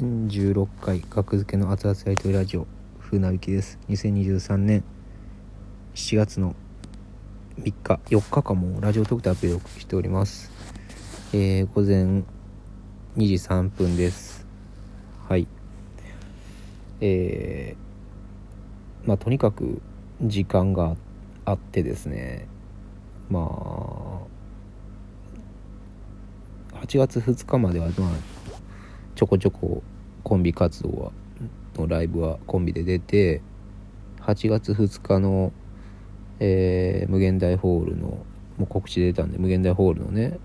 16回格付けの熱々やりとりラジオ風なびきです。2023年7月の3日4日かもラジオ特でアップデートしております。えー、午前2時3分です。はい。えー、まあとにかく時間があってですね。まあ8月2日まではまあちょこちょこコンビ活動はのライブはコンビで出て8月2日の、えー、無限大ホールのもう告知出たんで無限大ホールのね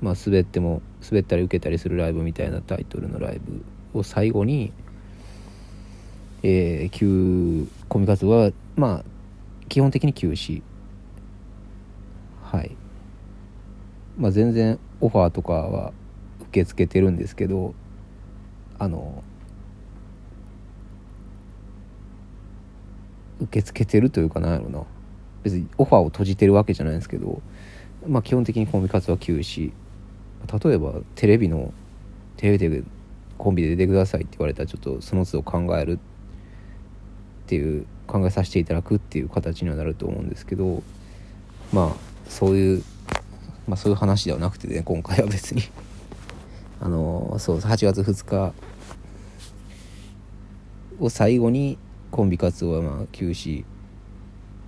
まあ滑っても滑ったり受けたりするライブみたいなタイトルのライブを最後にえー、休コンビ活動はまあ基本的に休止。はい。まあ全然オファーとかは受け付けてるんですけどあの受け付けてるというかなんやろな。別にオファーを閉じてるわけじゃないんですけどまあ基本的にコンビ活動は休止。例えばテレビのテレビでコンビで出てくださいって言われたらちょっとその都度考える。っていう考えさせていただくっていう形にはなると思うんですけどまあそういうまあそういう話ではなくてね今回は別に。あのそう8月2日を最後にコンビ活動はまあ休止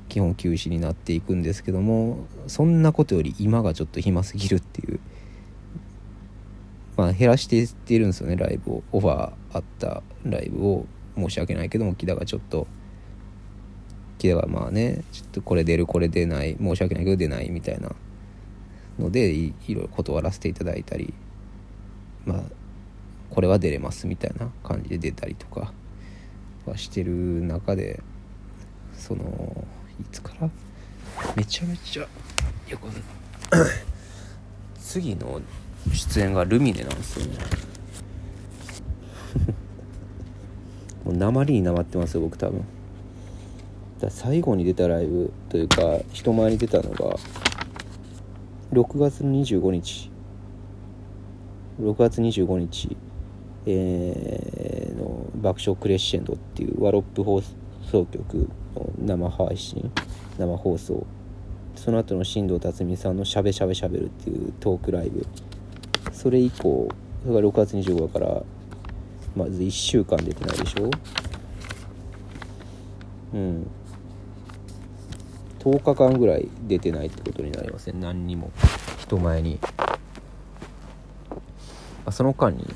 基本休止になっていくんですけどもそんなことより今がちょっと暇すぎるっていうまあ減らしていってるんですよねライブを。オファーあったライブを申し訳ないけども木田がちょっと木田がまあねちょっとこれ出るこれ出ない申し訳ないけど出ないみたいなのでいいろいろ断らせていただいたりまあこれは出れますみたいな感じで出たりとかはしてる中でそのいつから？めちゃめちゃよく 次の出演がルミネなんですよね。もう鉛になまってますよ僕多分。だ最後に出たライブというか人前に出たのが6月25日。6月25日、えー、の爆笑クレッシェンドっていうワロップ放送局の生配信生放送。その後の新藤辰巳さんの「しゃべしゃべしゃべる」っていうトークライブ。それ以降それが6月25日からまず1週間出てないでしょ？うん。10日間ぐらい出てないってことになりますね。何にも。人前に。あその間にちょ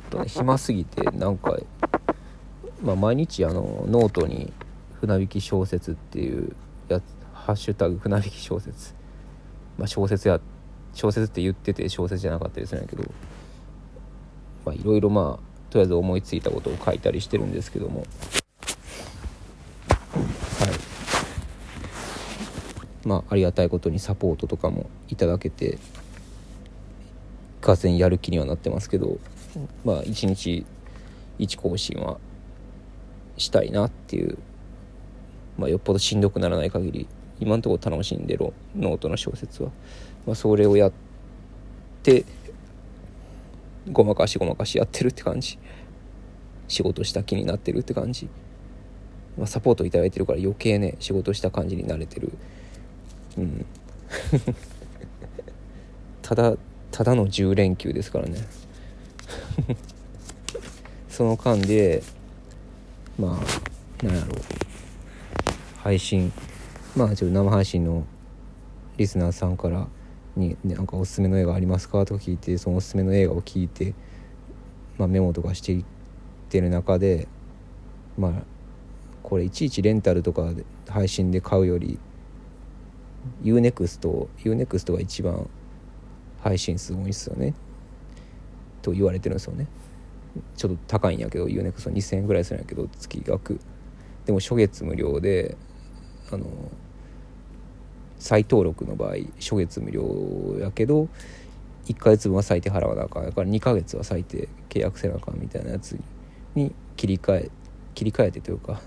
っとね暇すぎてなんか、まあ、毎日あのノートに船引き小説っていうやつハッシュタグ船引き小説。まあ小説や小説って言ってて小説じゃなかったりするんやけどまあいろいろまあとりあえず思いついたことを書いたりしてるんですけども。はい。まあありがたいことにサポートとかもいただけてがぜやる気にはなってますけどまあ一日一更新はしたいなっていうまあよっぽどしんどくならない限り今のところ楽しんでるノートの小説は、まあ、それをやってごまかしごまかしやってるって感じ。仕事した気になってるって感じ、まあ、サポート頂いてるから余計ね仕事した感じに慣れてる。うん。ただただの10連休ですからね その間でまあなんやろう配信まあちょっと生配信のリスナーさんからに「なんかおすすめの映画ありますか?」とか聞いてそのおすすめの映画を聞いて、まあ、メモとかしていってる中でまあこれいちいちレンタルとか配信で買うより UNEXT UNEXT が一番配信数多いっすよね。と言われてるんですよね。ちょっと高いんやけど UNEXT2000 円ぐらいするんやけど月額。でも初月無料であの再登録の場合初月無料やけど1ヶ月分は最低払わなあかんだから2ヶ月は最低契約せなあかんみたいなやつに切り替え切り替えてというか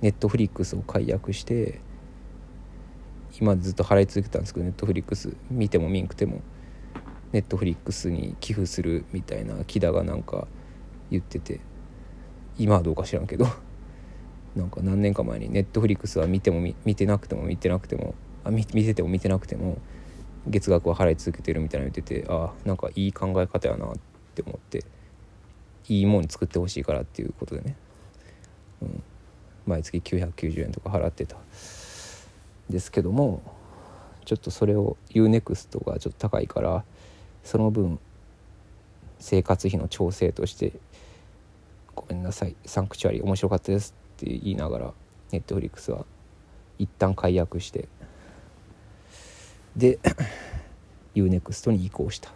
ネットフリックスを解約して今ずっと払い続けたんですけどネットフリックス見ても見んくてもネットフリックスに寄付するみたいな木田がなんか言ってて今はどうか知らんけど なんか何年か前にネットフリックスは見ても見てなくても見てなくてもあ見見てても見てなくても月額は払い続けてるみたいな言っててあなんかいい考え方やなって思っていいもん作ってほしいからっていうことでね、うん、毎月990円とか払ってた。ですけどもちょっとそれを UNEXT がちょっと高いからその分生活費の調整として「ごめんなさいサンクチュアリ面白かったです」って言いながらネットフリックスは一旦解約してで UNEXT に移行した、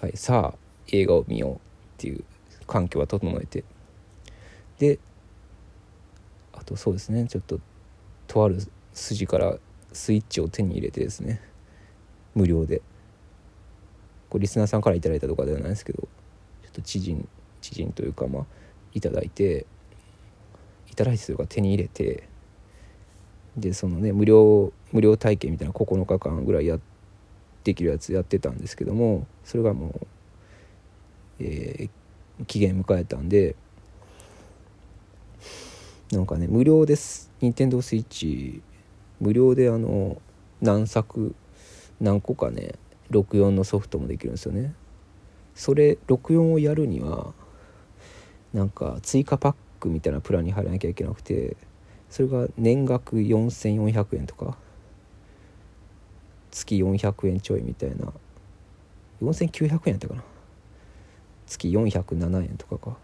はい、さあ映画を見ようっていう環境は整えて。であとそうですねちょっととある筋からスイッチを手に入れてですね無料で。これリスナーさんから頂いたとかではないですけどちょっと知人知人というかまあいいていただいてというか手に入れてでそのね無料無料体験みたいな9日間ぐらいやできるやつやってたんですけどもそれがもう、えー、期限迎えたんでなんかね無料です。任天堂スイッチ無料であの何作何個かね64のソフトもできるんですよね。それ64をやるにはなんか追加パックみたいなプランに入らなきゃいけなくてそれが年額4400円とか月400円ちょいみたいな4900円やったかな。月407円とかか。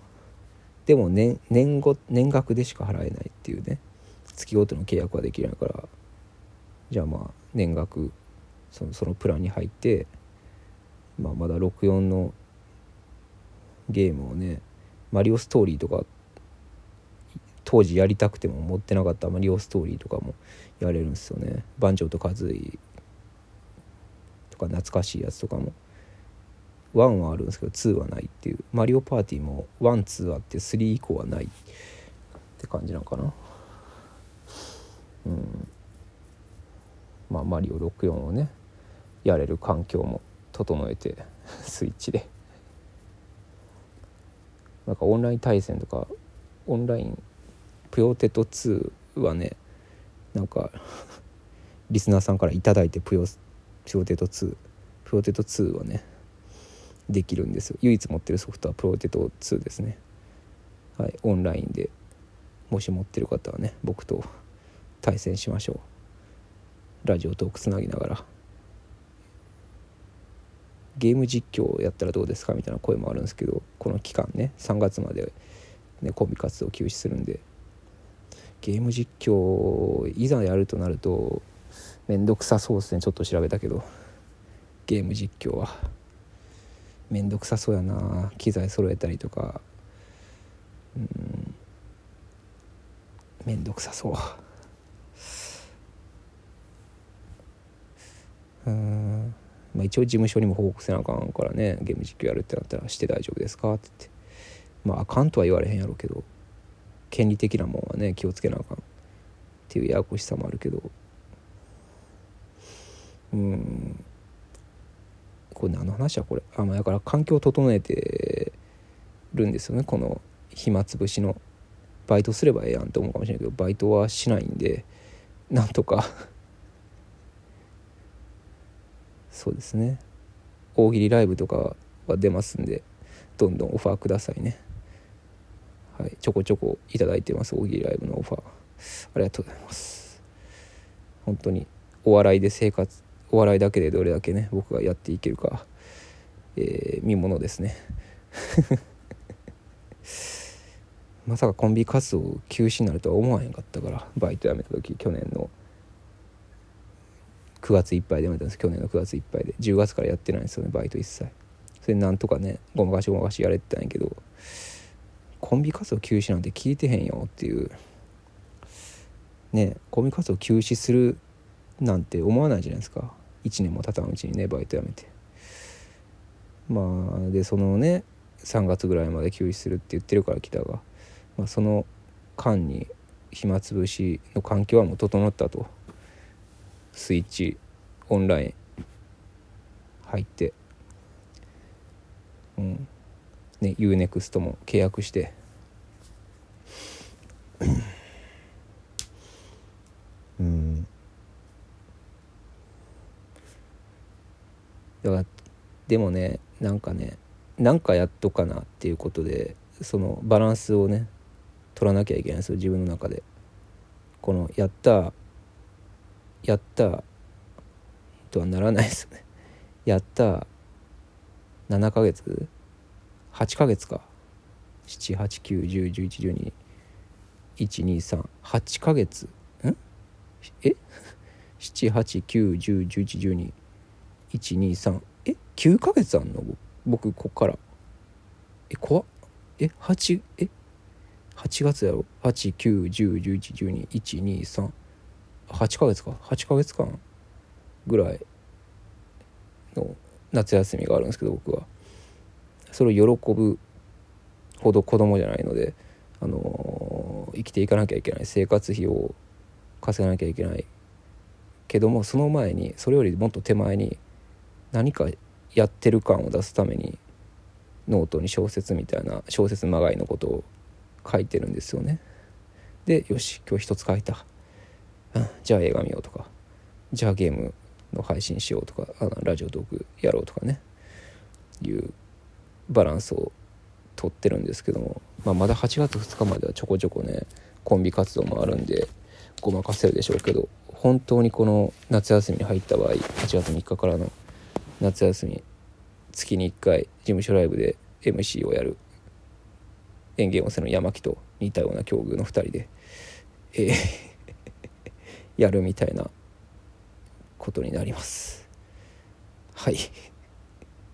でも年年後年額でしか払えないっていうね月ごとの契約はできないからじゃあまあ年額そのそのプランに入って、まあ、まだ64のゲームをねマリオストーリーとか当時やりたくても持ってなかったマリオストーリーとかもやれるんですよね。バンジョーとカズイとか懐かしいやつとかも。1はあるんですけど2はないっていう。マリオパーティーも12あって3以降はないって感じなのかな。うん。まあマリオ64をねやれる環境も整えて スイッチで。なんかオンライン対戦とかオンラインプヨテト2はねなんかリスナーさんから頂いてプヨプヨテト2プヨテト2はねできるんですよ。唯一持ってるソフトはプロテト2ですね。はいオンラインでもし持ってる方はね僕と対戦しましょう。ラジオトークつなぎながらゲーム実況をやったらどうですかみたいな声もあるんですけどこの期間ね3月まで、ね、コンビ活動休止するんでゲーム実況いざやるとなると面倒くさそうですね。ちょっと調べたけどゲーム実況は。面倒くさそうやな。機材揃えたりとか。うん。面倒くさそう。うん。まあ、一応事務所にも報告せなあかんからねゲーム実況やるってなったら「して大丈夫ですか?」って言って。まああかんとは言われへんやろうけど権利的なもんはね気をつけなあかんっていうややこしさもあるけど。うん。これ何の話やこれ。あまあだから環境を整えてるんですよねこの暇つぶしの。バイトすればええやんって思うかもしれないけどバイトはしないんでなんとかそうですね。大喜利ライブとかは出ますんでどんどんオファーくださいね。はい、ちょこちょこいただいてます大喜利ライブのオファー。ありがとうございます。本当にお笑いで生活お笑いだけでどれだけね僕がやっていけるか、えー、見ものですね。まさかコンビ活動休止になるとは思わへんかったからバイト辞めた時去年の9月いっぱいで辞めたんです。去年の9月いっぱいで。10月からやってないんですよねバイト一切。それなんとかねごまかしごまかしやれてたんやけどコンビ活動休止なんて聞いてへんよっていう。ねコンビ活動休止するなんて思わないじゃないですか。1年も経たんうちにねバイト辞めて。まあでそのね3月ぐらいまで休止するって言ってるから来たが、まあ、その間に暇つぶしの環境はもう整ったと。スイッチオンライン入ってうん。ね UNEXT も契約して。うん。だからでもねなんかねなんかやっとかなっていうことでそのバランスをね取らなきゃいけないんですよ自分の中で。このやったやったとはならないですね。やった7ヶ月8ヶ月か7891011121238ヶ月ん？え？78910111212え？9ヶ月あんの？僕こっから。え怖っ。え？8え？8月やろ。89101111213 8ヶ月か。8ヶ月間ぐらいの夏休みがあるんですけど僕は。それを喜ぶほど子供じゃないので、あのー、生きていかなきゃいけない。生活費を稼がなきゃいけないけどもその前にそれよりもっと手前に何かやってる感を出すためにノートに小説みたいな小説まがいのことを書いてるんですよね。でよし今日一つ書いた、じゃあ映画見ようとか。じゃあゲームの配信しようとか。あのラジオトークやろうとかね。いうバランスをとってるんですけども、まあ、まだ8月2日まではちょこちょこねコンビ活動もあるんでごまかせるでしょうけど本当にこの夏休みに入った場合8月3日からの夏休み月に1回事務所ライブで MC をやる。園芸温泉の山木と似たような境遇の2人で、えーやるみたいなことになります。はい